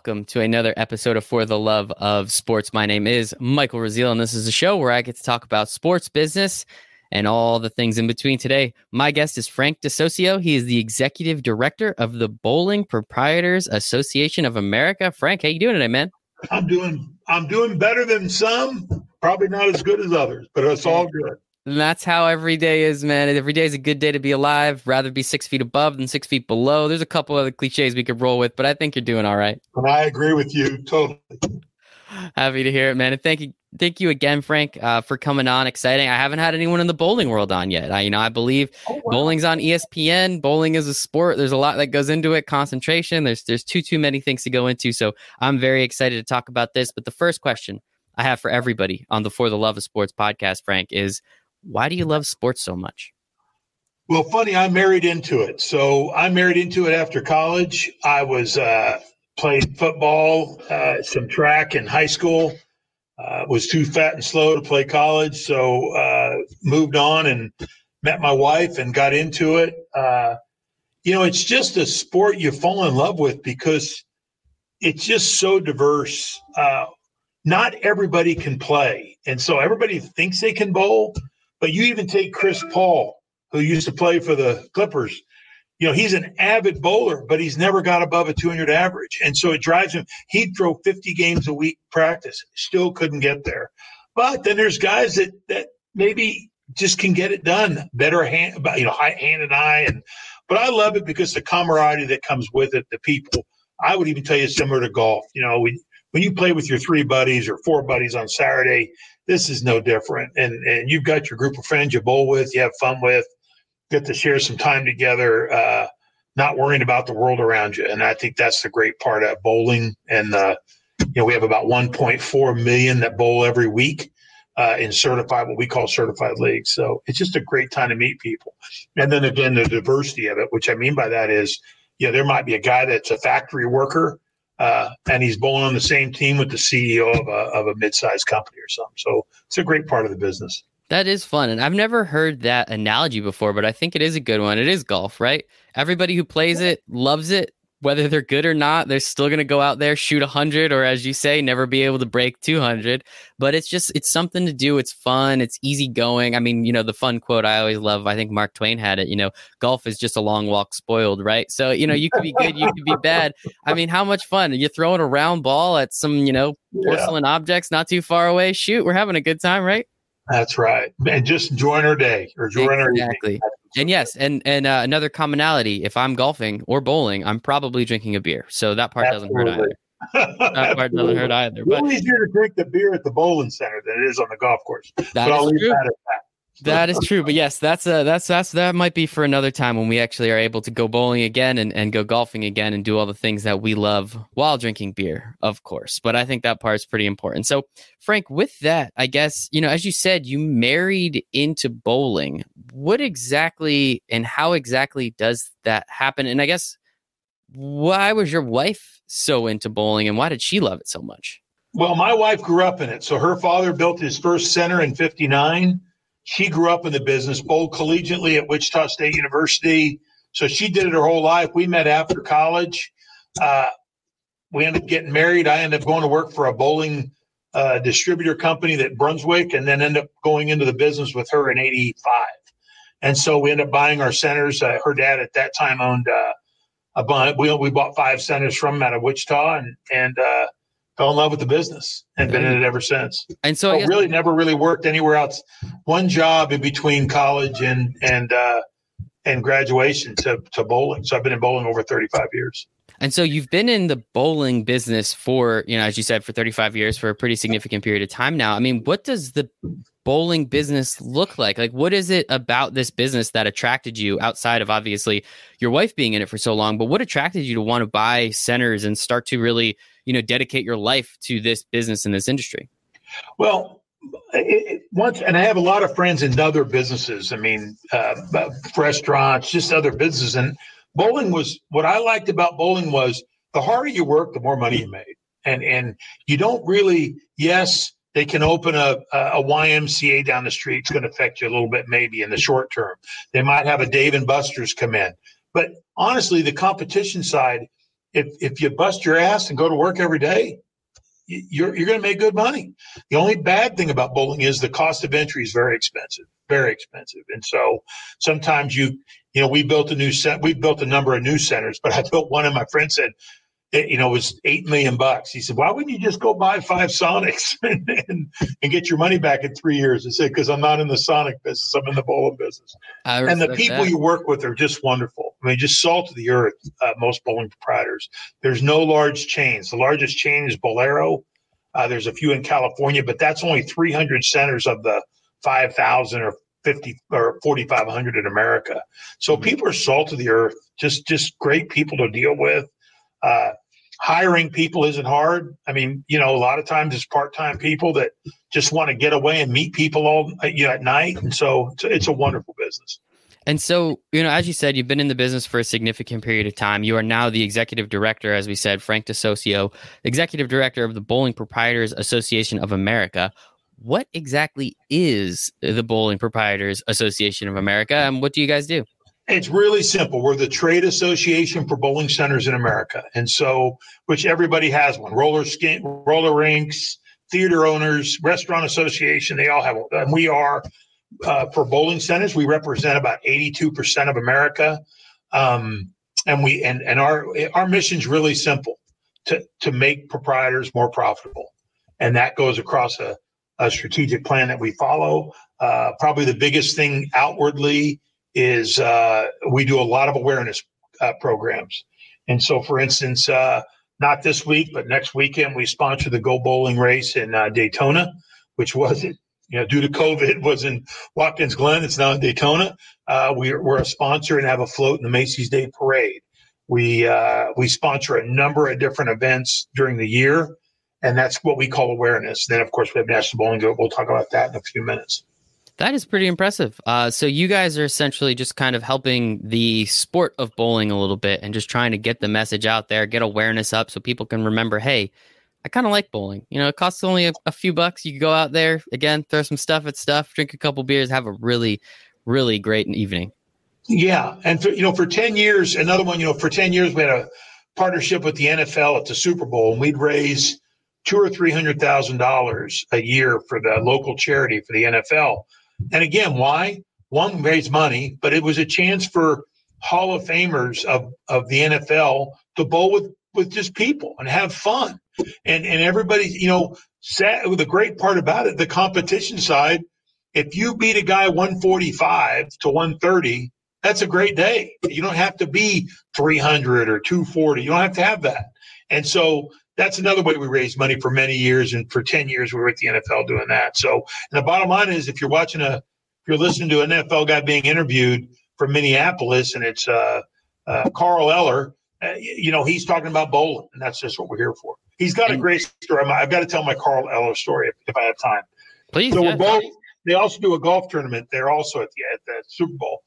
Welcome to another episode of For the Love of Sports. My name is Michael Rasile, and this is a show where I get to talk about sports business and all the things in between. Today, my guest is Frank DeSocio. He is the executive director of the Bowling Proprietors Association of America. Frank, how you doing today, man? I'm doing I'm doing better than some, probably not as good as others, but it's all good. And that's how every day is, man. Every day is a good day to be alive. Rather be six feet above than six feet below. There's a couple other cliches we could roll with, but I think you're doing all right. And I agree with you totally. Happy to hear it, man. And thank you, thank you again, Frank, uh, for coming on. Exciting. I haven't had anyone in the bowling world on yet. I, you know, I believe oh, wow. bowling's on ESPN. Bowling is a sport. There's a lot that goes into it. Concentration. There's there's too too many things to go into. So I'm very excited to talk about this. But the first question I have for everybody on the For the Love of Sports podcast, Frank, is why do you love sports so much? Well, funny, I married into it. So I married into it after college. I was uh, played football, uh, some track in high school. Uh, was too fat and slow to play college, so uh, moved on and met my wife and got into it. Uh, you know, it's just a sport you fall in love with because it's just so diverse. Uh, not everybody can play, and so everybody thinks they can bowl, but you even take Chris Paul, who used to play for the Clippers. You know, he's an avid bowler, but he's never got above a 200 average. And so it drives him. He'd throw 50 games a week practice, still couldn't get there. But then there's guys that, that maybe just can get it done better hand, you know, hand and eye. And, but I love it because the camaraderie that comes with it, the people. I would even tell you similar to golf. You know, when, when you play with your three buddies or four buddies on Saturday, this is no different. And and you've got your group of friends you bowl with, you have fun with, get to share some time together, uh, not worrying about the world around you. And I think that's the great part of bowling. And uh, you know, we have about 1.4 million that bowl every week. Uh, in certified, what we call certified leagues. So it's just a great time to meet people. And then again, the diversity of it, which I mean by that is, you know, there might be a guy that's a factory worker uh, and he's bowling on the same team with the CEO of a, of a mid-sized company or something. So it's a great part of the business. That is fun. And I've never heard that analogy before, but I think it is a good one. It is golf, right? Everybody who plays it loves it whether they're good or not, they're still going to go out there, shoot 100, or as you say, never be able to break 200. But it's just, it's something to do. It's fun. It's easy going. I mean, you know, the fun quote I always love, I think Mark Twain had it, you know, golf is just a long walk spoiled, right? So, you know, you could be good, you could be bad. I mean, how much fun? You're throwing a round ball at some, you know, porcelain yeah. objects not too far away. Shoot, we're having a good time, right? That's right. And just join our day or join exactly. our Exactly. And yes, and and uh, another commonality: if I'm golfing or bowling, I'm probably drinking a beer. So that part Absolutely. doesn't hurt either. that part doesn't hurt either. But it's easier to drink the beer at the bowling center than it is on the golf course. That but I'll leave true. that at that. That is true, but yes, that's uh, that's that's that might be for another time when we actually are able to go bowling again and, and go golfing again and do all the things that we love while drinking beer, of course. But I think that part is pretty important. So, Frank, with that, I guess you know, as you said, you married into bowling. What exactly and how exactly does that happen? And I guess why was your wife so into bowling, and why did she love it so much? Well, my wife grew up in it. So her father built his first center in '59 she grew up in the business, bowled collegiately at Wichita State University. So she did it her whole life. We met after college. Uh, we ended up getting married. I ended up going to work for a bowling uh, distributor company that Brunswick, and then ended up going into the business with her in '85. And so we ended up buying our centers. Uh, her dad at that time owned uh, a bunch. We we bought five centers from out of Wichita, and and uh, fell in love with the business and been in it ever since. And so, I really never really worked anywhere else. One job in between college and and uh, and graduation to to bowling. So I've been in bowling over 35 years. And so you've been in the bowling business for, you know, as you said, for 35 years, for a pretty significant period of time now. I mean, what does the bowling business look like? Like, what is it about this business that attracted you outside of obviously your wife being in it for so long? But what attracted you to want to buy centers and start to really, you know, dedicate your life to this business in this industry? Well, it, once, and I have a lot of friends in other businesses. I mean, uh, restaurants, just other businesses. And bowling was what I liked about bowling was the harder you work, the more money you made. And, and you don't really, yes, they can open a, a YMCA down the street. It's going to affect you a little bit, maybe in the short term. They might have a Dave and Buster's come in. But honestly, the competition side, if if you bust your ass and go to work every day, you're you're going to make good money. The only bad thing about bowling is the cost of entry is very expensive, very expensive, and so sometimes you you know we built a new set, we built a number of new centers, but I built one, and my friend said it, you know, it was eight million bucks. He said, "Why wouldn't you just go buy five Sonics and, and, and get your money back in three years?" I said, "Because I'm not in the Sonic business; I'm in the bowling business." And the people that. you work with are just wonderful. I mean, just salt of the earth. Uh, most bowling proprietors. There's no large chains. The largest chain is Bowlero. Uh, there's a few in California, but that's only 300 centers of the 5,000 or 50 or 4,500 in America. So mm-hmm. people are salt of the earth. Just just great people to deal with. Uh, hiring people isn't hard. I mean, you know, a lot of times it's part-time people that just want to get away and meet people all you know, at night, and so it's, it's a wonderful business. And so, you know, as you said, you've been in the business for a significant period of time. You are now the executive director, as we said, Frank DeSocio, executive director of the Bowling Proprietors Association of America. What exactly is the Bowling Proprietors Association of America, and what do you guys do? It's really simple. We're the trade association for bowling centers in America. And so, which everybody has one roller skin, roller rinks, theater owners, restaurant association, they all have one. And we are, uh, for bowling centers, we represent about 82% of America. Um, and we, and, and our, our mission is really simple to, to make proprietors more profitable. And that goes across a, a strategic plan that we follow. Uh, probably the biggest thing outwardly is uh, we do a lot of awareness uh, programs. And so, for instance, uh, not this week, but next weekend, we sponsor the Go Bowling race in uh, Daytona, which was you know due to COVID was in Watkins Glen. It's now in Daytona. Uh, we're, we're a sponsor and have a float in the Macy's Day Parade. We uh, we sponsor a number of different events during the year, and that's what we call awareness. Then, of course, we have National Bowling We'll talk about that in a few minutes. That is pretty impressive. Uh, so you guys are essentially just kind of helping the sport of bowling a little bit and just trying to get the message out there, get awareness up, so people can remember, hey, I kind of like bowling. You know, it costs only a, a, few bucks. You go out there again, throw some stuff at stuff, drink a couple beers, have a really, really great evening. Yeah, and for, you know, for ten years, another one. You know, for ten years we had a partnership with the NFL at the Super Bowl, and we'd raise two or three hundred thousand dollars a year for the local charity for the NFL and again, why? One, raised money, but it was a chance for Hall of Famers of, of the NFL to bowl with, with just people and have fun. And and everybody, you know, sat, the great part about it, the competition side, if you beat a guy 145 to 130, that's a great day. You don't have to be 300 or 240. You don't have to have that. And so that's another way we raised money for many years. And for 10 years, we were at the NFL doing that. So, and the bottom line is if you're watching a, if you're listening to an NFL guy being interviewed from Minneapolis and it's uh, uh, Carl Eller, uh, you know, he's talking about bowling, and that's just what we're here for. He's got a great story. I've got to tell my Carl Eller story if, if I have time. Please. So yeah, we're both. They also do a golf tournament. They're also at the at the Super Bowl,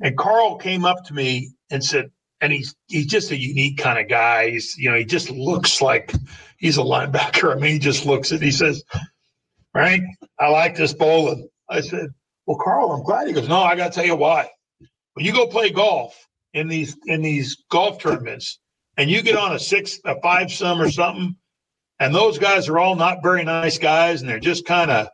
and Carl came up to me and said, and he's he's just a unique kind of guy. He's you know he just looks like he's a linebacker. I mean, he just looks at. He says, "Frank, I like this bowling." I said, "Well, Carl, I'm glad." He goes, "No, I got to tell you why. When you go play golf in these in these golf tournaments, and you get on a six, a five some or something, and those guys are all not very nice guys, and they're just kind of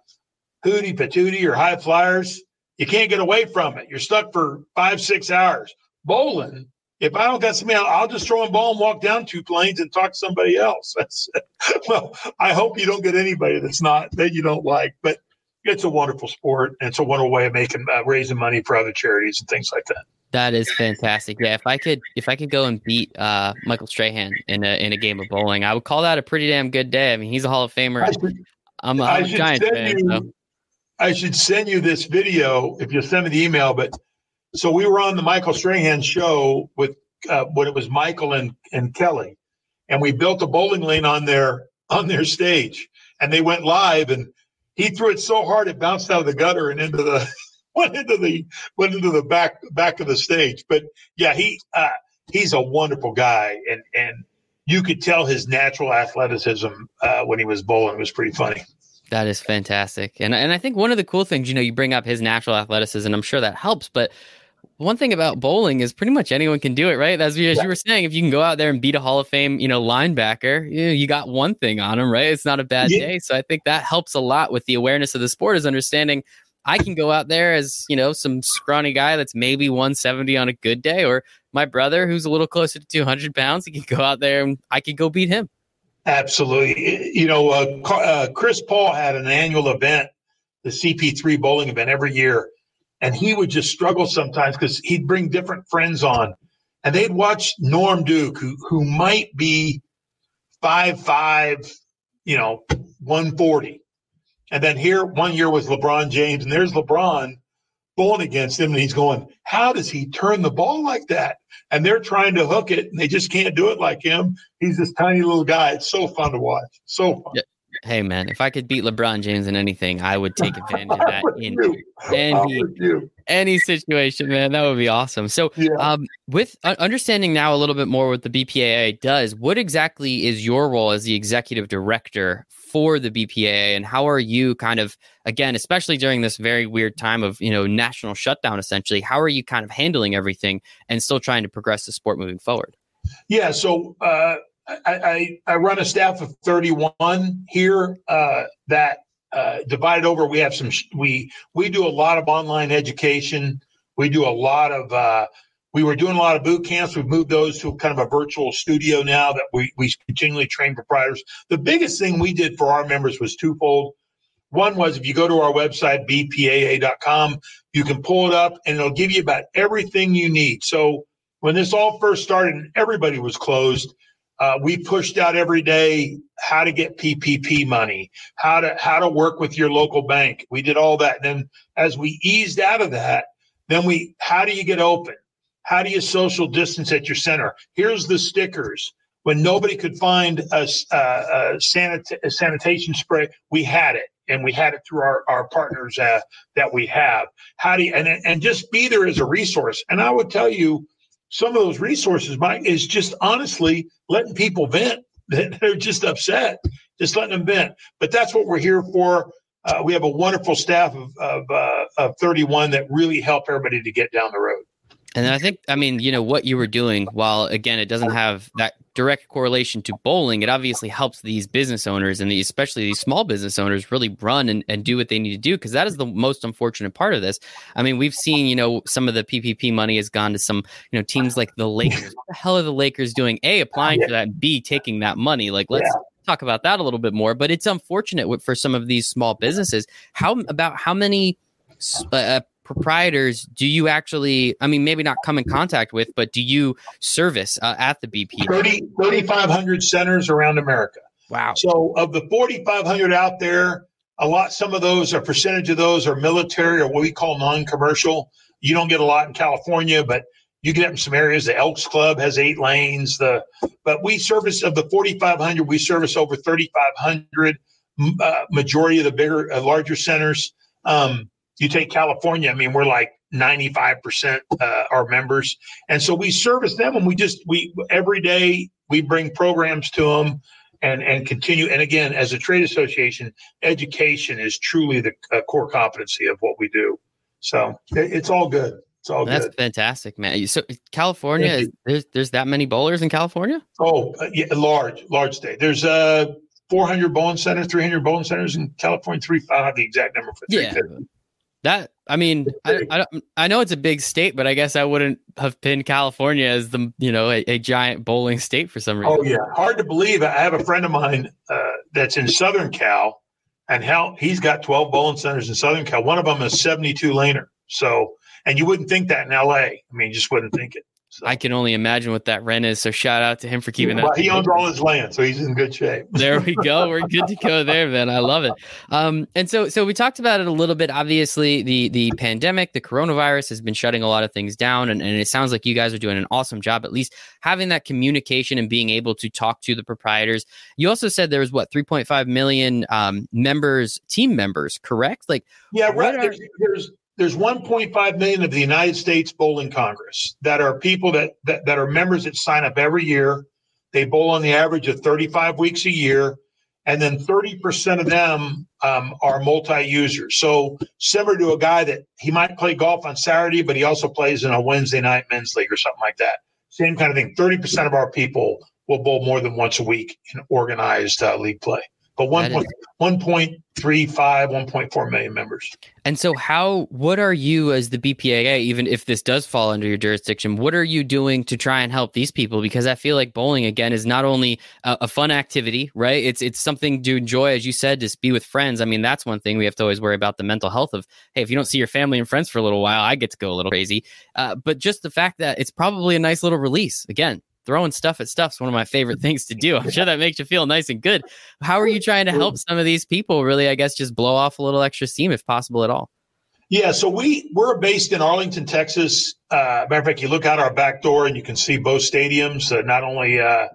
hooty patooty or high flyers." You can't get away from it. You're stuck for five, six hours. Bowling, if I don't got somebody, I'll just throw a ball and walk down two planes and talk to somebody else. well, I hope you don't get anybody that's not that you don't like, but it's a wonderful sport and it's a wonderful way of making uh, raising money for other charities and things like that. That is fantastic. Yeah, if I could, if I could go and beat uh, Michael Strahan in a in a game of bowling, I would call that a pretty damn good day. I mean, he's a Hall of Famer. I should, I'm a, I'm a Giants fan. You, so. I should send you this video if you send me the email, but so we were on the Michael Strahan show with uh, when it was Michael and, and Kelly, and we built a bowling lane on their on their stage, and they went live, and he threw it so hard it bounced out of the gutter and into the went into the went into the back back of the stage. But yeah, he uh, he's a wonderful guy, and and you could tell his natural athleticism uh, when he was bowling it was pretty funny. That is fantastic, and and I think one of the cool things, you know, you bring up his natural athleticism. I'm sure that helps, but one thing about bowling is pretty much anyone can do it, right? As, as yeah. you were saying, if you can go out there and beat a Hall of Fame, you know, linebacker, you, know, you got one thing on them, right? It's not a bad yeah. day. So I think that helps a lot with the awareness of the sport is understanding I can go out there as, you know, some scrawny guy that's maybe 170 on a good day, or my brother who's a little closer to 200 pounds, he can go out there and I could go beat him. Absolutely. You know, uh, uh, Chris Paul had an annual event, the CP3 bowling event every year, and he would just struggle sometimes because he'd bring different friends on, and they'd watch Norm Duke, who who might be five five, you know, one forty, and then here one year was LeBron James, and there's LeBron going against him, and he's going, "How does he turn the ball like that?" And they're trying to hook it, and they just can't do it like him. He's this tiny little guy. It's so fun to watch. So fun. Yeah. Hey man, if I could beat LeBron James in anything, I would take advantage of that in any any situation, man. That would be awesome. So, yeah. um, with uh, understanding now a little bit more what the BPAA does, what exactly is your role as the executive director for the BPAA and how are you kind of again especially during this very weird time of you know national shutdown essentially how are you kind of handling everything and still trying to progress the sport moving forward yeah so uh, I, I, run a staff of 31 here uh, that uh, divided over we have some we we do a lot of online education we do a lot of uh, we were doing a lot of boot camps. We've moved those to kind of a virtual studio now that we, we continually train proprietors. The biggest thing we did for our members was twofold. One was if you go to our website, bpaa.com, you can pull it up and it'll give you about everything you need. So when this all first started and everybody was closed, uh, we pushed out every day how to get PPP money, how to how to work with your local bank. We did all that. And then as we eased out of that, then we how do you get open? How do you social distance at your center? Here's the stickers. When nobody could find a, a, a, a sanitation spray, we had it, and we had it through our, our partners uh, that we have. How do you and and just be there as a resource? And I would tell you, some of those resources, Mike, is just honestly letting people vent. They're just upset, just letting them vent. But that's what we're here for. Uh, we have a wonderful staff of of, uh, of 31 that really help everybody to get down the road. And I think, I mean, you know, what you were doing, while again, it doesn't have that direct correlation to bowling, it obviously helps these business owners and the, especially these small business owners really run and, and do what they need to do because that is the most unfortunate part of this. I mean, we've seen, you know, some of the PPP money has gone to some, you know, teams like the Lakers. what the hell are the Lakers doing? A, applying for that, B, taking that money. Like, let's. Yeah talk about that a little bit more but it's unfortunate for some of these small businesses how about how many uh, proprietors do you actually i mean maybe not come in contact with but do you service uh, at the bp 30 3500 centers around america. Wow. So of the 4500 out there a lot some of those a percentage of those are military or what we call non-commercial. You don't get a lot in california but you get in some areas. The elks club has eight lanes the but we service of the 4500 we service over 3500 uh, majority of the bigger uh, larger centers. Um, you take California, I mean, we're like 95% uh, our members. And so we service them and we just, we every day we bring programs to them and, and continue. And again, as a trade association, education is truly the uh, core competency of what we do. So it, it's all good. It's all good. That's good. fantastic, man. So California, is, there's, there's that many bowlers in California? Oh, uh, yeah, large, large state. There's uh 400 bowling centers, 300 bowling centers in California. Three, I don't have the exact number for yeah. That I mean, I, I, I know it's a big state, but I guess I wouldn't have pinned California as the you know a, a giant bowling state for some reason. Oh yeah, hard to believe. I have a friend of mine uh, that's in Southern Cal, and how he's got twelve bowling centers in Southern Cal. One of them is seventy-two laner. So, and you wouldn't think that in L.A. I mean, you just wouldn't think it. So. I can only imagine what that rent is. So shout out to him for keeping well, that. He owns all his land, so he's in good shape. there we go. We're good to go there, man. I love it. Um, and so so we talked about it a little bit. Obviously, the the pandemic, the coronavirus has been shutting a lot of things down, and, and it sounds like you guys are doing an awesome job, at least having that communication and being able to talk to the proprietors. You also said there was what 3.5 million um, members, team members, correct? Like, yeah, right. There's, there's there's 1.5 million of the United States Bowling Congress that are people that, that, that are members that sign up every year. They bowl on the average of 35 weeks a year. and then 30% of them um, are multi-users. So similar to a guy that he might play golf on Saturday, but he also plays in a Wednesday night men's league or something like that. Same kind of thing. 30% of our people will bowl more than once a week in organized uh, league play but 1.35, 1.4 million members. And so, how, what are you as the BPAA, even if this does fall under your jurisdiction, what are you doing to try and help these people? Because I feel like bowling, again, is not only a, a fun activity, right? It's, it's something to enjoy, as you said, to be with friends. I mean, that's one thing we have to always worry about the mental health of, hey, if you don't see your family and friends for a little while, I get to go a little crazy. Uh, but just the fact that it's probably a nice little release. Again, throwing stuff at stuff's one of my favorite things to do. I'm sure that makes you feel nice and good. How are you trying to help some of these people really, I guess, just blow off a little extra steam if possible at all? Yeah, so we we're based in Arlington, Texas. Uh, matter of fact, you look out our back door and you can see both stadiums. Uh, not only uh,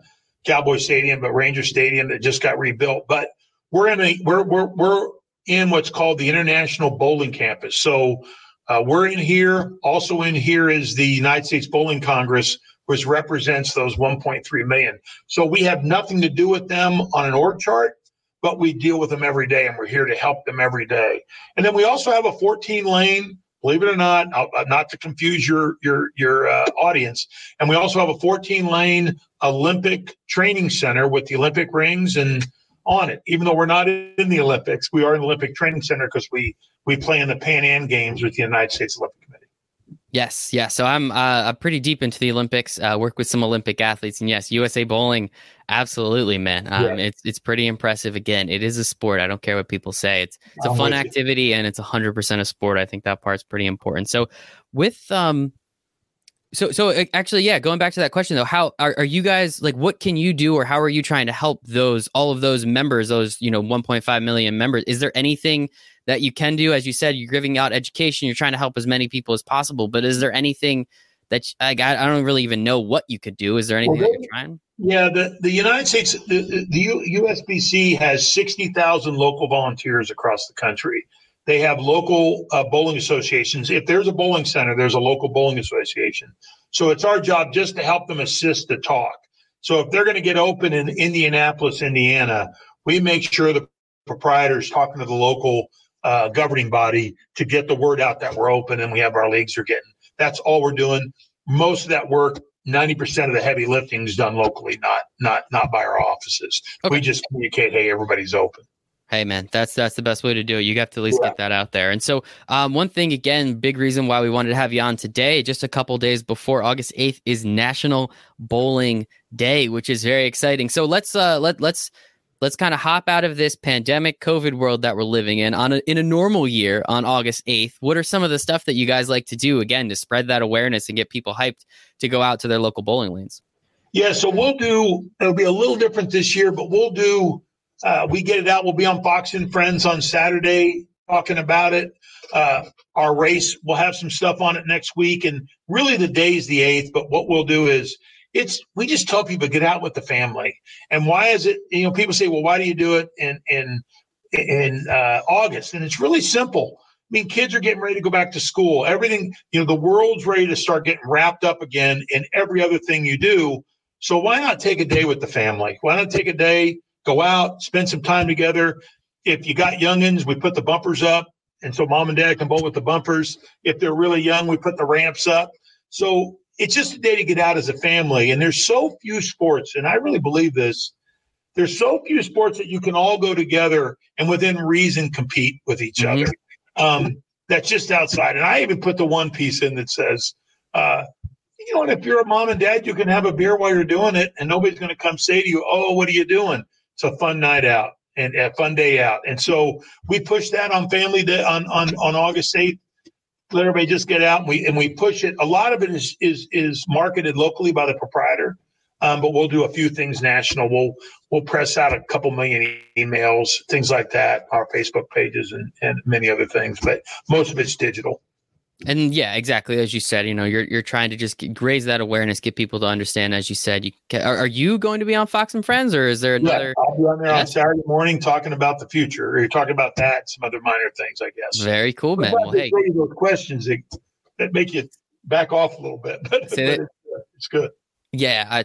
Cowboy Stadium, but Ranger Stadium that just got rebuilt. But we're in a we're we're we're in what's called the International Bowling Campus. So uh, we're in here. Also in here is the United States Bowling Congress, which represents those 1.3 million. So we have nothing to do with them on an org chart, but we deal with them every day and we're here to help them every day. And then we also have a 14 lane, believe it or not, uh, not to confuse your your your uh, audience. And we also have a 14 lane Olympic training center with the Olympic rings and on it. Even though we're not in the Olympics, we are in the Olympic Training Center because we we play in the Pan Am Games with the United States Olympic. Yes, yeah. So I'm uh, pretty deep into the Olympics. Uh, work with some Olympic athletes, and yes, USA Bowling, absolutely, man. Um, yeah. It's it's pretty impressive. Again, it is a sport. I don't care what people say. It's it's a fun activity, and it's hundred percent a sport. I think that part's pretty important. So, with um, so so uh, actually, yeah. Going back to that question though, how are, are you guys like? What can you do, or how are you trying to help those all of those members, those you know 1.5 million members? Is there anything that you can do. As you said, you're giving out education, you're trying to help as many people as possible. But is there anything that I, got I don't really even know what you could do? Is there anything well, they, you're trying? Yeah, the, the United States, uh, uh, the, the USBC has 60,000 local volunteers across the country. They have local uh, bowling associations. If there's a bowling center, there's a local bowling association. So it's our job just to help them assist the talk. So if they're going to get open in Indianapolis, Indiana, we make sure the proprietors talking to the local uh, governing body to get the word out that we're open and we have our leagues are getting. That's all we're doing. Most of that work, 90% of the heavy lifting is done locally, not not not by our offices. Okay. We just communicate, hey, everybody's open. Hey man, that's that's the best way to do it. You have to at least yeah. get that out there. And so, um, one thing again, big reason why we wanted to have you on today, just a couple days before August eighth, is National Bowling Day, which is very exciting. So let's uh, let let's let's kind of hop out of this pandemic COVID world that we're living in on a, in a normal year on August 8th. What are some of the stuff that you guys like to do again to spread that awareness and get people hyped to go out to their local bowling lanes? Yeah, so we'll do, it'll be a little different this year, but we'll do, uh, we get it out. We'll be on Fox and Friends on Saturday talking about it. Uh, our race, we'll have some stuff on it next week. And really the day is the 8th, but what we'll do is it's we just tell people get out with the family. And why is it? You know, people say, well, why do you do it in in in uh, August? And it's really simple. I mean, kids are getting ready to go back to school. Everything, you know, the world's ready to start getting wrapped up again in every other thing you do. So why not take a day with the family? Why not take a day, go out, spend some time together? If you got youngins, we put the bumpers up. And so mom and dad can bowl with the bumpers. If they're really young, we put the ramps up. So it's just a day to get out as a family. And there's so few sports, and I really believe this. There's so few sports that you can all go together and within reason compete with each mm-hmm. other. Um, that's just outside. And I even put the one piece in that says, uh, you know, and if you're a mom and dad, you can have a beer while you're doing it, and nobody's going to come say to you, "Oh, what are you doing?" It's a fun night out and a fun day out. And so we push that on Family Day on on on August eighth let everybody just get out and we and we push it. A lot of it is is is marketed locally by the proprietor, um, but we'll do a few things national. We'll we'll press out a couple million emails, things like that, our Facebook pages and and many other things. But most of it's digital. And yeah, exactly as you said, you know, you're you're trying to just get, raise that awareness, get people to understand. As you said, you are, are, you going to be on Fox and Friends, or is there another? Yeah, I'll be on there on Saturday morning talking about the future, or you're talking about that, some other minor things, I guess. Very cool, man. Well, hey, those questions that, that make you back off a little bit, but, but it's, uh, it's, good. Yeah, I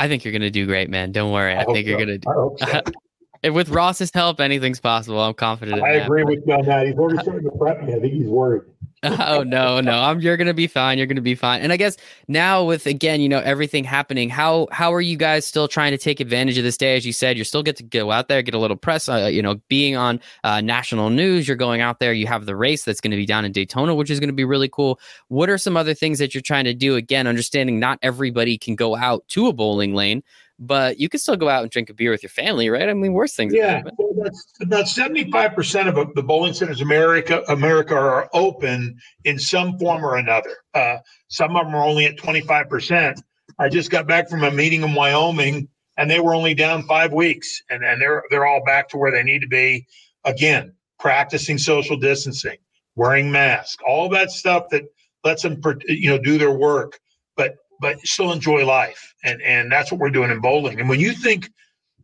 I think you're gonna do great, man. Don't worry. I, I think you're gonna do. with Ross's help, anything's possible. I'm confident. I agree that. with you on that. He's already starting to prep me. I think he's worried. oh no, no, I'm. You're gonna be fine. You're gonna be fine. And I guess now with again, you know, everything happening, how how are you guys still trying to take advantage of this day? As you said, you still get to go out there, get a little press. Uh, you know, being on uh, national news, you're going out there. You have the race that's going to be down in Daytona, which is going to be really cool. What are some other things that you're trying to do? Again, understanding not everybody can go out to a bowling lane, but you can still go out and drink a beer with your family, right? I mean, worse things. Yeah, well, that's about seventy-five percent of the bowling centers America America are open in some form or another. Uh, some of them are only at twenty-five percent. I just got back from a meeting in Wyoming, and they were only down five weeks, and and they're they're all back to where they need to be. Again, practicing social distancing, wearing masks, all that stuff that lets them you know do their work. But but still enjoy life. And and that's what we're doing in bowling. And when you think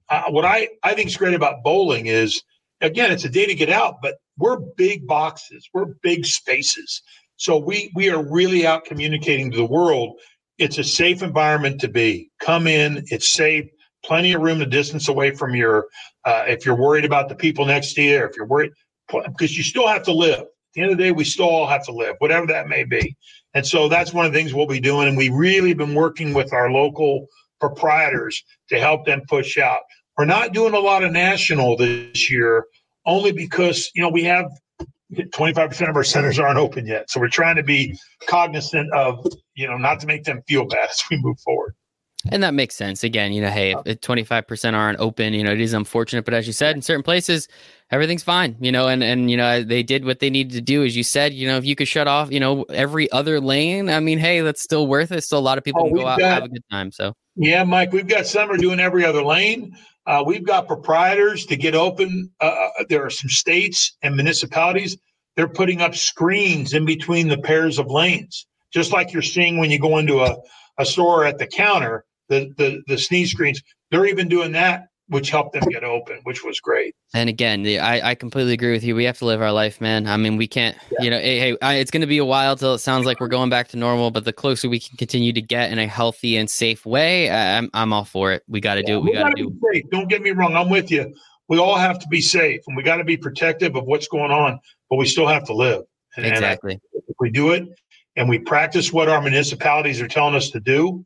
uh, what I I think is great about bowling is again it's a day to get out, but we're big boxes, we're big spaces. So we we are really out communicating to the world. It's a safe environment to be. Come in, it's safe, plenty of room to distance away from your. Uh, if you're worried about the people next to you, if you're worried, because you still have to live. At the end of the day, we still all have to live, whatever that may be. And so that's one of the things we'll be doing. And we've really been working with our local proprietors to help them push out. We're not doing a lot of national this year only because, you know, we have 25% of our centers aren't open yet. So we're trying to be cognizant of, you know, not to make them feel bad as we move forward. And that makes sense. Again, you know, hey, if 25% aren't open, you know, it is unfortunate. But as you said, in certain places, everything's fine, you know, and, and, you know, they did what they needed to do. As you said, you know, if you could shut off, you know, every other lane, I mean, hey, that's still worth it. Still a lot of people oh, can go out got, and have a good time. So, yeah, Mike, we've got some are doing every other lane. Uh, we've got proprietors to get open. Uh, uh, there are some states and municipalities, they're putting up screens in between the pairs of lanes, just like you're seeing when you go into a, a store at the counter the the the sneeze screens. They're even doing that, which helped them get open, which was great. And again, the, I I completely agree with you. We have to live our life, man. I mean, we can't. Yeah. You know, hey, hey I, it's going to be a while till it sounds like we're going back to normal. But the closer we can continue to get in a healthy and safe way, I'm I'm all for it. We got to yeah, do it. we, we got to do. Safe. Don't get me wrong. I'm with you. We all have to be safe, and we got to be protective of what's going on. But we still have to live. And, exactly. And if we do it, and we practice what our municipalities are telling us to do,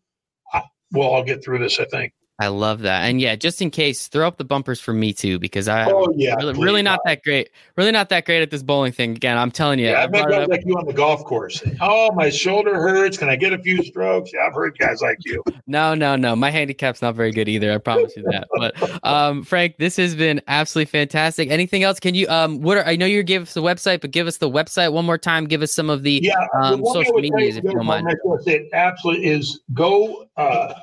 we'll all get through this. I think. I love that. And yeah, just in case, throw up the bumpers for me too, because I oh, yeah, really, really not that great. Really not that great at this bowling thing. Again, I'm telling you. Yeah, I've met guys like you on the golf course. Oh, my shoulder hurts. Can I get a few strokes? Yeah, I've heard guys like you. No, no, no. My handicap's not very good either. I promise you that. But um, Frank, this has been absolutely fantastic. Anything else? Can you um what are I know you gave us the website, but give us the website one more time. Give us some of the yeah, um, social medias if you don't mind. It absolutely is go uh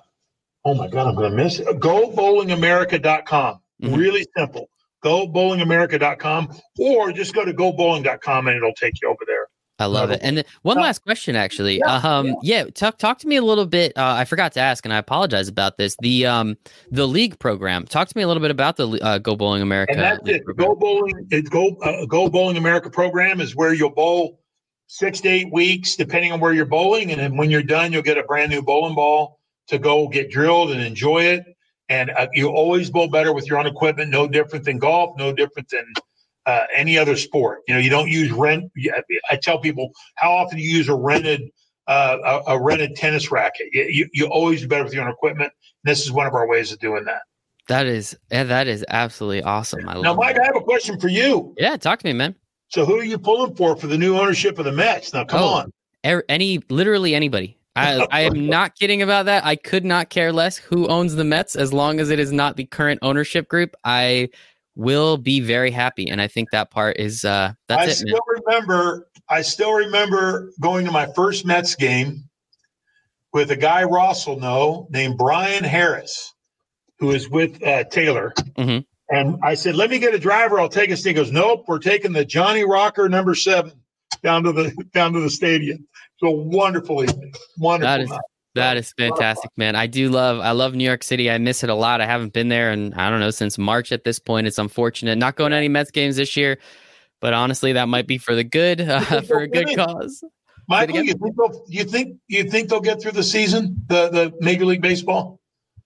oh my God, I'm going to miss it. GoBowlingAmerica.com. Mm-hmm. Really simple. Go GoBowlingAmerica.com or just go to GoBowling.com and it'll take you over there. I love it. And one last question, actually. Yeah, um, yeah. yeah, talk talk to me a little bit. Uh, I forgot to ask, and I apologize about this. The um, the league program. Talk to me a little bit about the uh, Go Bowling America. And that's it. Go Bowling. It Go uh, Go Bowling America program is where you'll bowl six to eight weeks, depending on where you're bowling, and then when you're done, you'll get a brand new bowling ball to go get drilled and enjoy it. And uh, you always bowl better with your own equipment. No different than golf. No different than uh, any other sport. You know, you don't use rent. I tell people how often you use a rented uh, a, a, rented tennis racket. You, you always do better with your own equipment. This is one of our ways of doing that. That is that is absolutely awesome. I now, Mike, that. I have a question for you. Yeah, talk to me, man. So, who are you pulling for for the new ownership of the Mets? Now, come oh, on. Er, any, literally anybody. I, I am not kidding about that. I could not care less who owns the Mets as long as it is not the current ownership group. I will be very happy, and I think that part is uh, that's I it. I still man. remember. I still remember going to my first Mets game with a guy Ross will know named Brian Harris, who is with uh, Taylor. Mm-hmm. And I said, "Let me get a driver. I'll take us." He goes, "Nope, we're taking the Johnny Rocker number seven down to the down to the stadium." So wonderful evening. Wonderful. That is, that is fantastic, man. I do love I love New York City. I miss it a lot. I haven't been there and I don't know since March at this point. It's unfortunate. Not going to any Mets games this year, but honestly, that might be for the good, uh, for a good cause. Michael, you think you think you think they'll get through the season, the the Major League Baseball?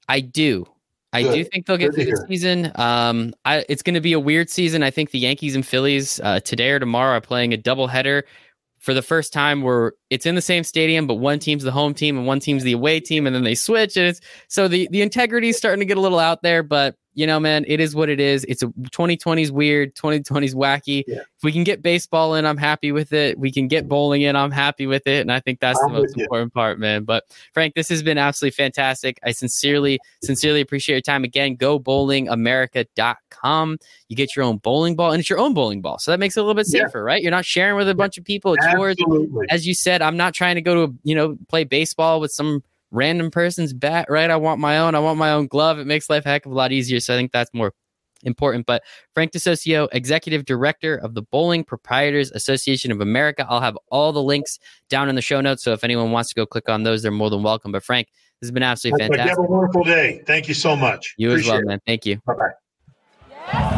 I do. I Good. do think they'll get Good through the season. Um, I, it's going to be a weird season. I think the Yankees and Phillies uh, today or tomorrow are playing a doubleheader for the first time where it's in the same stadium, but one team's the home team and one team's the away team, and then they switch. And it's so the the integrity is starting to get a little out there, but you know, man, it is what it is. It's a 2020's weird, 2020's wacky. Yeah. If we can get baseball in, I'm happy with it. We can get bowling in, I'm happy with it. And I think that's I'm the most important part, man. But Frank, this has been absolutely fantastic. I sincerely, sincerely appreciate your time again. Go bowlingamerica.com. You get your own bowling ball, and it's your own bowling ball. So that makes it a little bit Yeah. safer, right? You're not sharing with a bunch of people. It's yours as you said, I'm not trying to go to you know play baseball with some random person's bat. Right? I want my own. I want my own glove. It makes life a heck of a lot easier. So I think that's more important. But Frank DeSocio, executive director of the Bowling Proprietors Association of America. I'll have all the links down in the show notes. So if anyone wants to go click on those, they're more than welcome. But Frank, this has been absolutely fantastic. Have a wonderful day. Thank you so much. You as well, Appreciate man. Thank you. it. Bye bye.